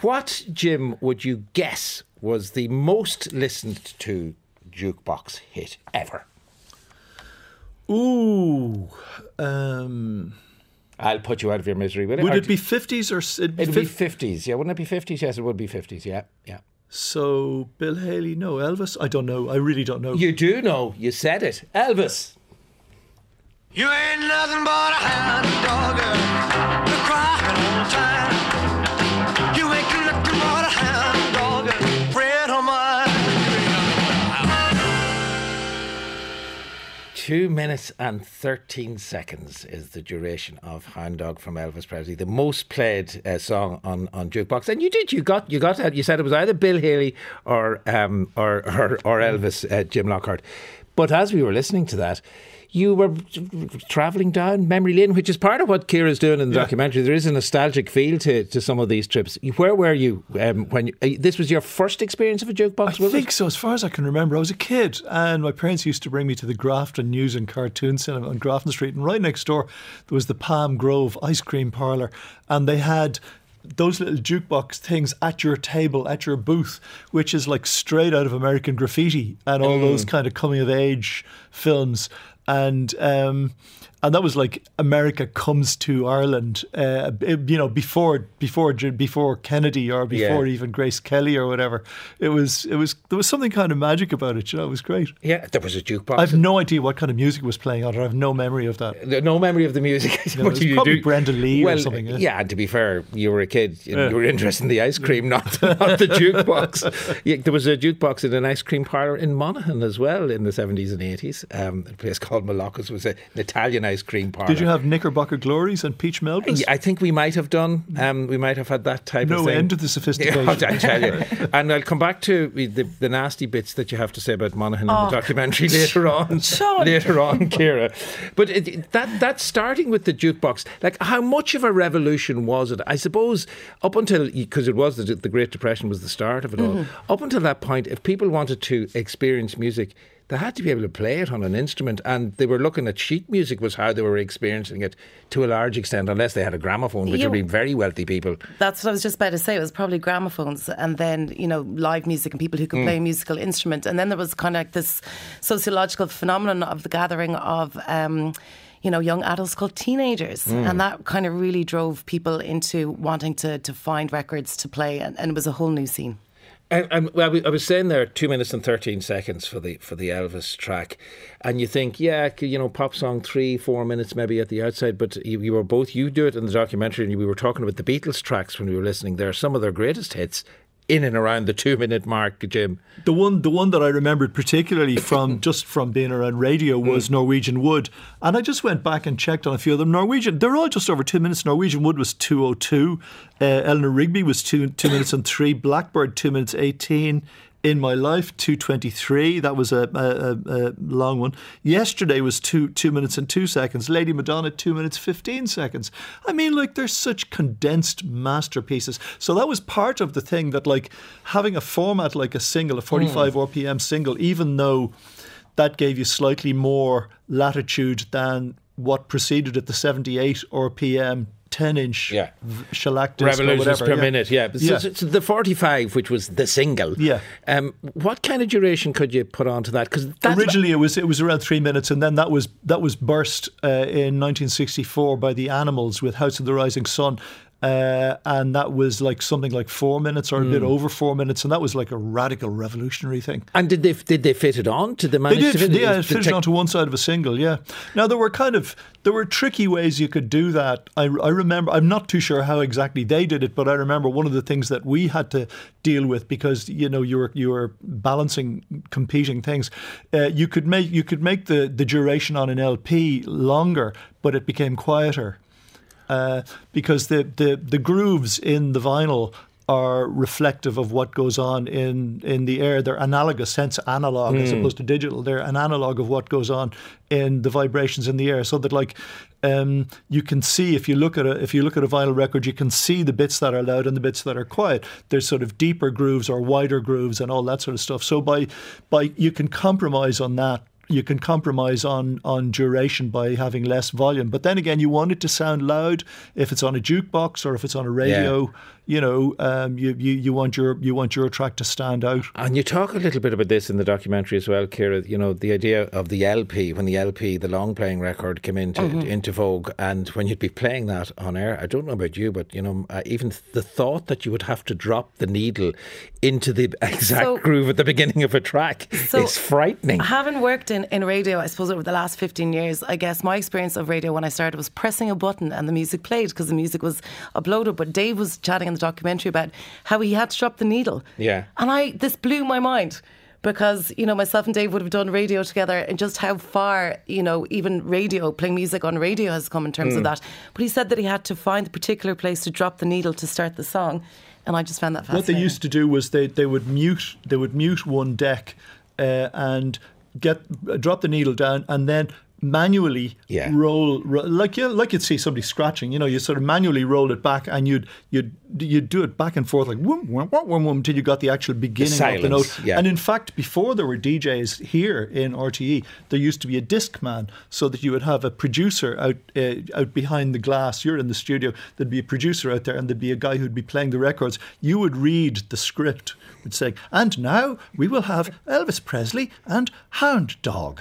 what, Jim, would you guess was the most listened to jukebox hit ever? Ooh. Um, I'll put you out of your misery, will it? would it be 50s or. s- It'd be It'd be fif- 50s, yeah. Wouldn't it be 50s? Yes, it would be 50s, yeah, yeah. so, Bill Haley, no. Elvis? I don't know. I really don't know. You do know, you said it. Elvis. You ain't nothing but a hound dog, Two minutes and 13 seconds is the duration of Hound Dog from Elvis Presley, the most played uh, song on, on Jukebox. And you did, you got, you got that. You said it was either Bill Haley or, um, or, or, or Elvis, uh, Jim Lockhart. But as we were listening to that, you were travelling down memory lane, which is part of what Kira's doing in the documentary. There is a nostalgic feel to, to some of these trips. Where were you um, when you, uh, this was your first experience of a jukebox? I was think it? so. As far as I can remember, I was a kid, and my parents used to bring me to the Grafton News and Cartoon Cinema on Grafton Street, and right next door there was the Palm Grove Ice Cream Parlour, and they had those little jukebox things at your table, at your booth, which is like straight out of American Graffiti and all those kind of coming of age films, and. Um, and that was like America comes to Ireland, uh, you know, before before before Kennedy or before Yeah. even Grace Kelly or whatever. It was it was there was something kind of magic about it. You know, it was great. Yeah, there was a jukebox. I have no idea what kind of music was playing on it. I have no memory of that. No memory of the music. [laughs] No, What it was do you probably do? Brenda Lee or something, yeah. and to be fair, you were a kid. and Yeah. You were interested in the ice cream, not, [laughs] not the jukebox. Yeah, there was a jukebox in an ice cream parlour in Monaghan as well in the 70s and 80s. Um, a place called Malacca's was a, an Italian ice cream parlour. Did you have Knickerbocker Glories and Peach Melbas? I think we might have done. Um, we might have had that type No of thing. end to the sophistication. [laughs] I tell you. [laughs] And I'll come back to the, the nasty bits that you have to say about Monaghan in the documentary [laughs] later on. Sean. Later on, Kira. But it, it- that that starting with the jukebox, like how much of a revolution was it? I suppose up until because it was the, the Great Depression was the start of it all. Up until that point, if people wanted to experience music. They had to be able to play it on an instrument, and they were looking at sheet music was how they were experiencing it to a large extent, unless they had a gramophone, which would be very wealthy people. That's what I was just about to say. It was probably gramophones and then, you know, live music and people who could play a musical instrument. And then there was kind of like this sociological phenomenon of the gathering of. Um, you know, young adults called teenagers. And that kind of really drove people into wanting to, to find records to play. And, and it was a whole new scene. And, well, I was saying there two minutes and thirteen seconds for the for the Elvis track, and you think, yeah, you know, pop song three, four minutes maybe at the outside, but you, you were both you do it in the documentary, and we were talking about the Beatles tracks when we were listening. There are some of their greatest hits in and around the two minute mark, Jim. The one, the one that I remembered particularly [coughs] from just from being around radio was Norwegian Wood, and I just went back and checked on a few of them. Norwegian, they're all just over two minutes. Norwegian Wood was two oh two, uh, Eleanor Rigby was two two minutes and three, Blackbird two minutes eighteen. In my life, two twenty three. That was a, a, a, long one. Yesterday was two two minutes and two seconds. Lady Madonna two minutes fifteen seconds. I mean, like they're such condensed masterpieces. So that was part of the thing that like having a format like a single, a hmm. forty five RPM single, even though that gave you slightly more latitude than what preceded at the seventy eight RPM. 10 inch Yeah. shellac disc Revolutions per yeah. minute, yeah. So, Yeah. so- the 45, which was the single, Yeah. Um, what kind of duration could you put onto that? Because Originally, it was it was around three minutes, and then that was that was burst uh, in 1964 by the Animals with House of the Rising Sun, uh, and that was like something like four minutes or a Hmm. bit over four minutes, and that was like a radical revolutionary thing. And did they did they fit it on? Did they They manage did, to fit yeah, it fitted take- onto one side of a single, yeah. Now there were kind of there were tricky ways you could do that. I, I remember I'm not too sure how exactly they did it, but I remember one of the things that we had to deal with because you know you were you were balancing competing things. Uh, you could make you could make the the duration on an LP longer, but it became quieter uh, because the, the, the grooves in the vinyl are reflective of what goes on in, in the air. They're analogous, hence analog as opposed to digital. They're an analog of what goes on in the vibrations in the air. So that, like, um, you can see if you look at a if you look at a vinyl record, you can see the bits that are loud and the bits that are quiet. There's sort of deeper grooves or wider grooves and all that sort of stuff. So by by you can compromise on that you can compromise on on duration by having less volume. But then again, you want it to sound loud if it's on a jukebox or if it's on a radio. You know, um, you, you you want your you want your track to stand out. And you talk a little bit about this in the documentary as well, Kira. You know, the idea of the LP, when the LP, the long playing record, came into into vogue, and when you'd be playing that on air, I don't know about you, but you know, uh, even the thought that you would have to drop the needle into the [laughs] exact So- groove at the beginning of a track So, is frightening. Having worked in, in radio, I suppose over the last 15 years, I guess my experience of radio when I started was pressing a button and the music played because the music was uploaded. But Dave was chatting in the documentary about how he had to drop the needle. Yeah. And I this blew my mind. Because, you know, myself and Dave would have done radio together and just how far, you know, even radio, playing music on radio has come in terms Hmm. of that. But he said that he had to find the particular place to drop the needle to start the song. And I just found that fascinating. What they used to do was they, they would mute they would mute one deck uh, and get drop the needle down and then manually Yeah. roll, ro- like you like you'd see somebody scratching you know you sort of manually roll it back and you'd you'd you'd do it back and forth like whoom, whoom, whoom, whoom, until you got the actual beginning of the note. yeah. and in fact before there were DJs here in RTE there used to be a disc man so that you would have a producer out uh, out behind the glass. You're in the studio. There'd be a producer out there and there'd be a guy who'd be playing the records. You would read the script would say and now we will have Elvis Presley and Hound Dog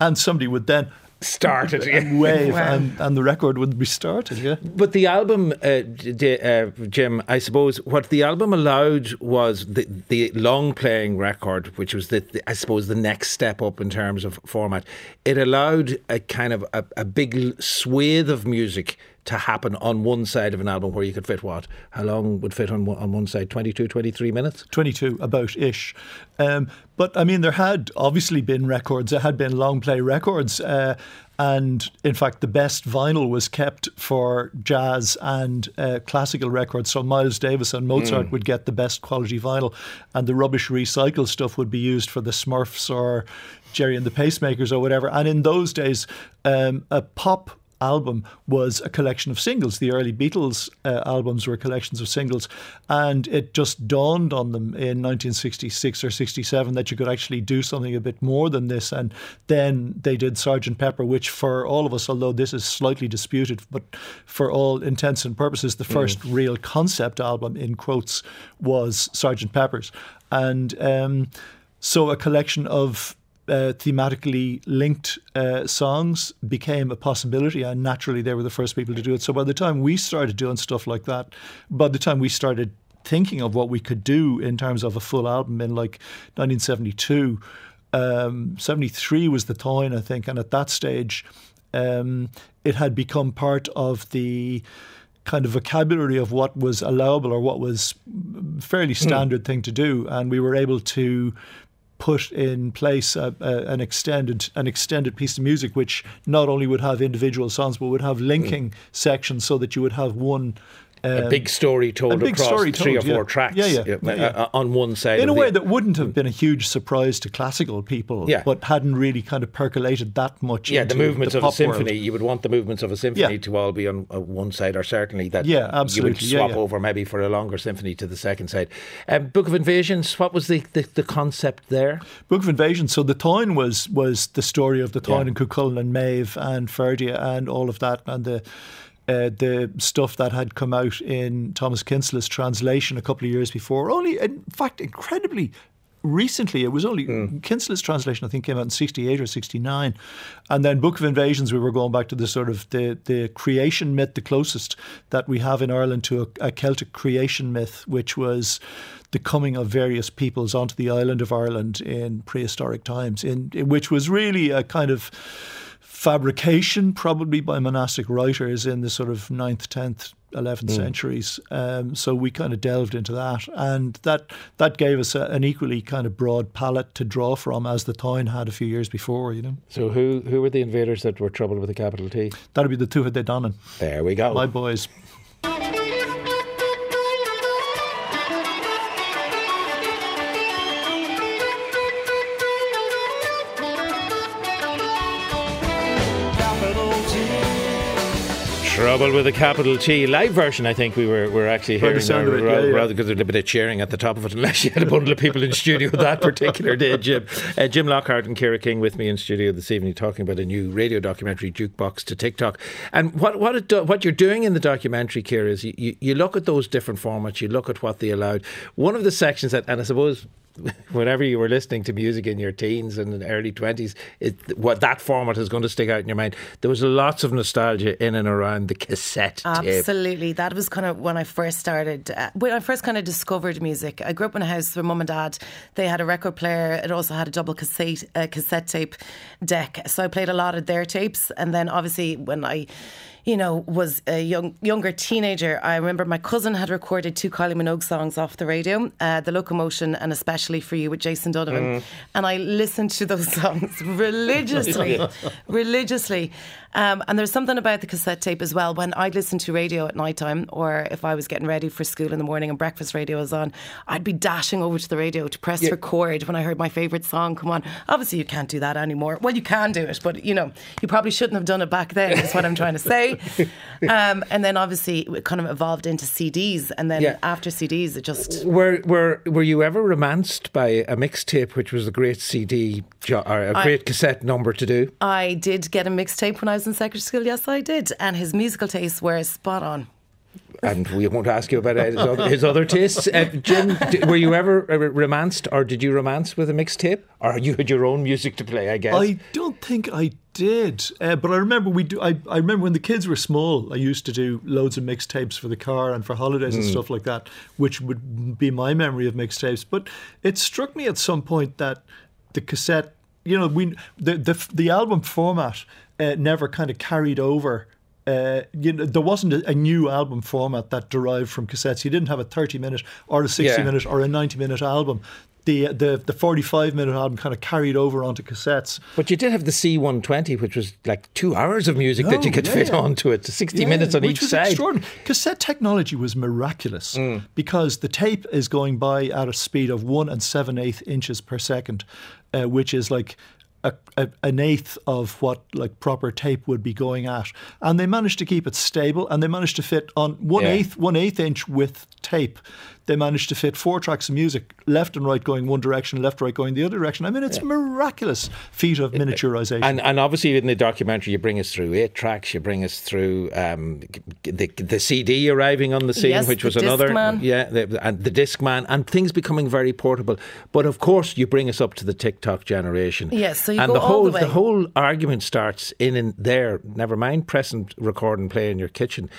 and somebody would then Started, [laughs] yeah. and wave Wow. and, and the record would be started yeah But the album, uh, d- uh, Jim, I suppose what the album allowed was the the long playing record, which was the, the I suppose the next step up in terms of format. It allowed a kind of a, a big l- swathe of music to happen on one side of an album where you could fit what? How long would fit on one, on one side? 22, 23 minutes? 22 about ish. Um, but I mean, there had obviously been records, there had been long play records. Uh, and in fact, the best vinyl was kept for jazz and uh, classical records. So Miles Davis and Mozart would get the best quality vinyl, and the rubbish recycled stuff would be used for the Smurfs or Gerry and the Pacemakers or whatever. And in those days, um, a pop album was a collection of singles. The early Beatles uh, albums were collections of singles, and it just dawned on them in 1966 or 67 that you could actually do something a bit more than this. And then they did Sgt. Pepper, which for all of us, although this is slightly disputed, but for all intents and purposes, the first real concept album in quotes was Sgt. Pepper's, and um, so a collection of uh, thematically linked uh, songs became a possibility, and naturally they were the first people to do it. So by the time we started doing stuff like that, by the time we started thinking of what we could do in terms of a full album in like 1972, um, 73 was the time, I think, and at that stage, um, it had become part of the kind of vocabulary of what was allowable or what was fairly standard thing to do, and we were able to put in place a, a, an extended an extended piece of music, which not only would have individual songs but would have linking mm. sections, so that you would have one. A um, big story told big across story three told, or four yeah. tracks Yeah, yeah, yeah, yeah. uh, on one side. in a way the, that wouldn't have been a huge surprise to classical people, Yeah. but hadn't really kind of percolated that much. Yeah, the movements the of a symphony. world. You would want the movements of a symphony to all be on uh, one side, or certainly that Yeah, absolutely. you would swap over maybe for a longer symphony to the second side. Um, Book of Invasions. What was the, the, the concept there? Book of Invasions, So the Táin was was the story of the Yeah. and Cucullin and Maeve and Ferdia and all of that and the uh, the stuff that had come out in Thomas Kinsella's translation a couple of years before. Only, in fact, incredibly recently. It was only Kinsel's translation. I think came out in '68 or '69, and then Book of Invasions. We were going back to the sort of the the creation myth, the closest that we have in Ireland to a, a Celtic creation myth, which was the coming of various peoples onto the island of Ireland in prehistoric times, in, in which was really a kind of fabrication, probably by monastic writers in the sort of 9th, 10th, 11th centuries. Um, so we kind of delved into that, and that that gave us a, an equally kind of broad palette to draw from, as the Táin had a few years before. You know, So who who were the invaders that were troubled with the capital T? that'd be the Tuatha De Danann, There we go. my boys. Trouble with a capital T. Live version, I think we were, were actually hearing there, it, yeah, rather, yeah. rather because there's a bit of cheering at the top of it, unless you had a bundle of people in studio that particular day, [laughs] Jim. Uh, Jim Lockhart and Kira King with me in studio this evening talking about a new radio documentary, Jukebox to TikTok. And what what, it do, what you're doing in the documentary, Kira, is you, you, you look at those different formats, you look at what they allowed. One of the sections that, and I suppose [laughs] whenever you were listening to music in your teens and early 20s, it, what that format is going to stick out in your mind. There was lots of nostalgia in and around the cassette tape. Absolutely. That was kind of when I first started, uh, when I first kind of discovered music. I grew up in a house where mum and dad, they had a record player. It also had a double cassette, uh, cassette tape deck. So I played a lot of their tapes. And then obviously when I you know, was a young younger teenager, I remember my cousin had recorded two Kylie Minogue songs off the radio, uh, "The Locomotion" and "Especially for You" with Jason Donovan, and I listened to those [laughs] songs religiously, [laughs] religiously. Um, and there's something about the cassette tape as well. When I'd listen to radio at night time, or if I was getting ready for school in the morning and breakfast radio was on, I'd be dashing over to the radio to press record when I heard my favourite song come on. Obviously, you can't do that anymore. Well, you can do it, but you know, you probably shouldn't have done it back then. Is what I'm trying to say. [laughs] Um, and then obviously it kind of evolved into CDs, and then Yeah. after CDs, it just Were were were you ever romanced by a mixtape, which was a great CD jo- or a great cassette number to do? I did get a mixtape when I was in secondary school. Yes, I did, and his musical tastes were spot on. And we won't ask you about his other, his other tastes. Uh, Jim, d- were you ever romanced, or did you romance with a mixtape, or you had your own music to play? I guess. I don't think I did, uh, but I remember we do. I, I remember when the kids were small, I used to do loads of mixtapes for the car and for holidays and stuff like that, which would be my memory of mixtapes. But it struck me at some point that the cassette, you know, we the the, the album format uh, never kind of carried over. Uh, you know, there wasn't a, a new album format that derived from cassettes. You didn't have a 30 minute or a 60 Yeah. minute or a 90 minute album. The, the the 45 minute album kind of carried over onto cassettes. But you did have the C120, which was like two hours of music that you could yeah, fit yeah. onto it, 60 Yeah, minutes on which each was side. Mm. Extraordinary. Cassette technology was miraculous because the tape is going by at a speed of one and seven eighth inches per second, uh, which is like. A, a, an eighth of what like proper tape would be going at, and they managed to keep it stable, and they managed to fit on one Yeah. eighth one eighth inch width tape. They managed to fit four tracks of music, left and right going one direction, left right going the other direction. I mean, it's miraculous feat of miniaturization. And, and obviously in the documentary you bring us through eight tracks, you bring us through um, the the CD arriving on the scene, Yes, which the was another Discman. yeah, the, and the Discman, and things becoming very portable. But of course, you bring us up to the TikTok generation. Yes, so you and go the all whole the way. whole argument starts in in there. Never mind pressing record and play in your kitchen,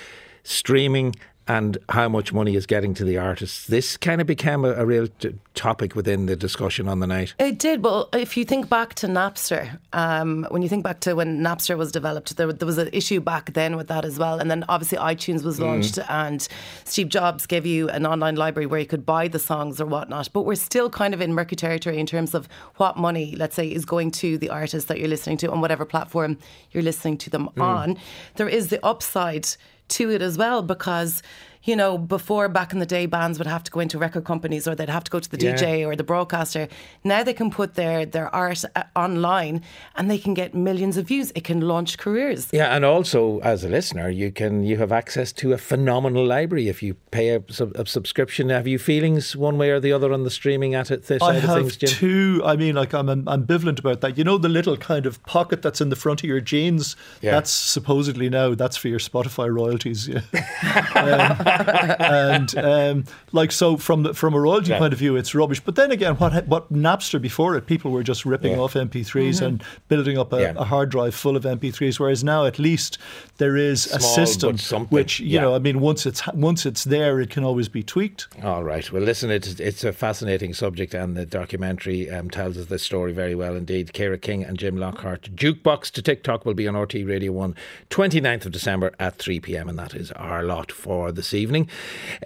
streaming. And how much money is getting to the artists? This kind of became a, a real t- topic within the discussion on the night. It did, Well, if you think back to Napster, um, when you think back to when Napster was developed, there, there was an issue back then with that as well. And then obviously iTunes was launched, and Steve Jobs gave you an online library where you could buy the songs or whatnot. But we're still kind of in murky territory in terms of what money, let's say, is going to the artist that you're listening to on whatever platform you're listening to them on. There is the upside to it as well because you know before back in the day bands would have to go into record companies or they'd have to go to the Yeah. DJ or the broadcaster now they can put their their art uh, online and they can get millions of views it can launch careers Yeah, and also as a listener, you can you have access to a phenomenal library if you pay a, a subscription. Have you feelings one way or the other on the streaming at it? This I side of have things, Jim? two. I mean, like I'm am- ambivalent about that. You know, the little kind of pocket that's in the front of your jeans. Yeah. That's supposedly now that's for your Spotify royalties. Yeah. [laughs] um, [laughs] and um, like so, from the, from a royalty Yeah. point of view, it's rubbish. But then again, what what Napster before it, people were just ripping Yeah. off MP3s and building up a, Yeah. a hard drive full of MP3s. Whereas now, at least there is a system which you Yeah. know. I mean, once it's once it's there, it can always be tweaked. All right. Well, listen, it's, it's a fascinating subject, and the documentary um, tells us this story very well indeed. Kira King and Jim Lockhart. Jukebox to TikTok will be on RTE Radio 1 29th of December at 3 pm, and that is our lot for this evening.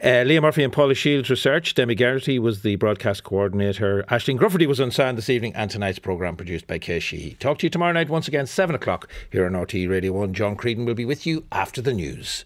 Uh, Leah Murphy and Shields research. Demi Garrity was the broadcast coordinator. Ashling Grufferty was on sound this evening, and tonight's programme produced by Kay Sheehy. Talk to you tomorrow night once again, 7 o'clock here on RTE Radio 1. John Creedon will be with you after the news.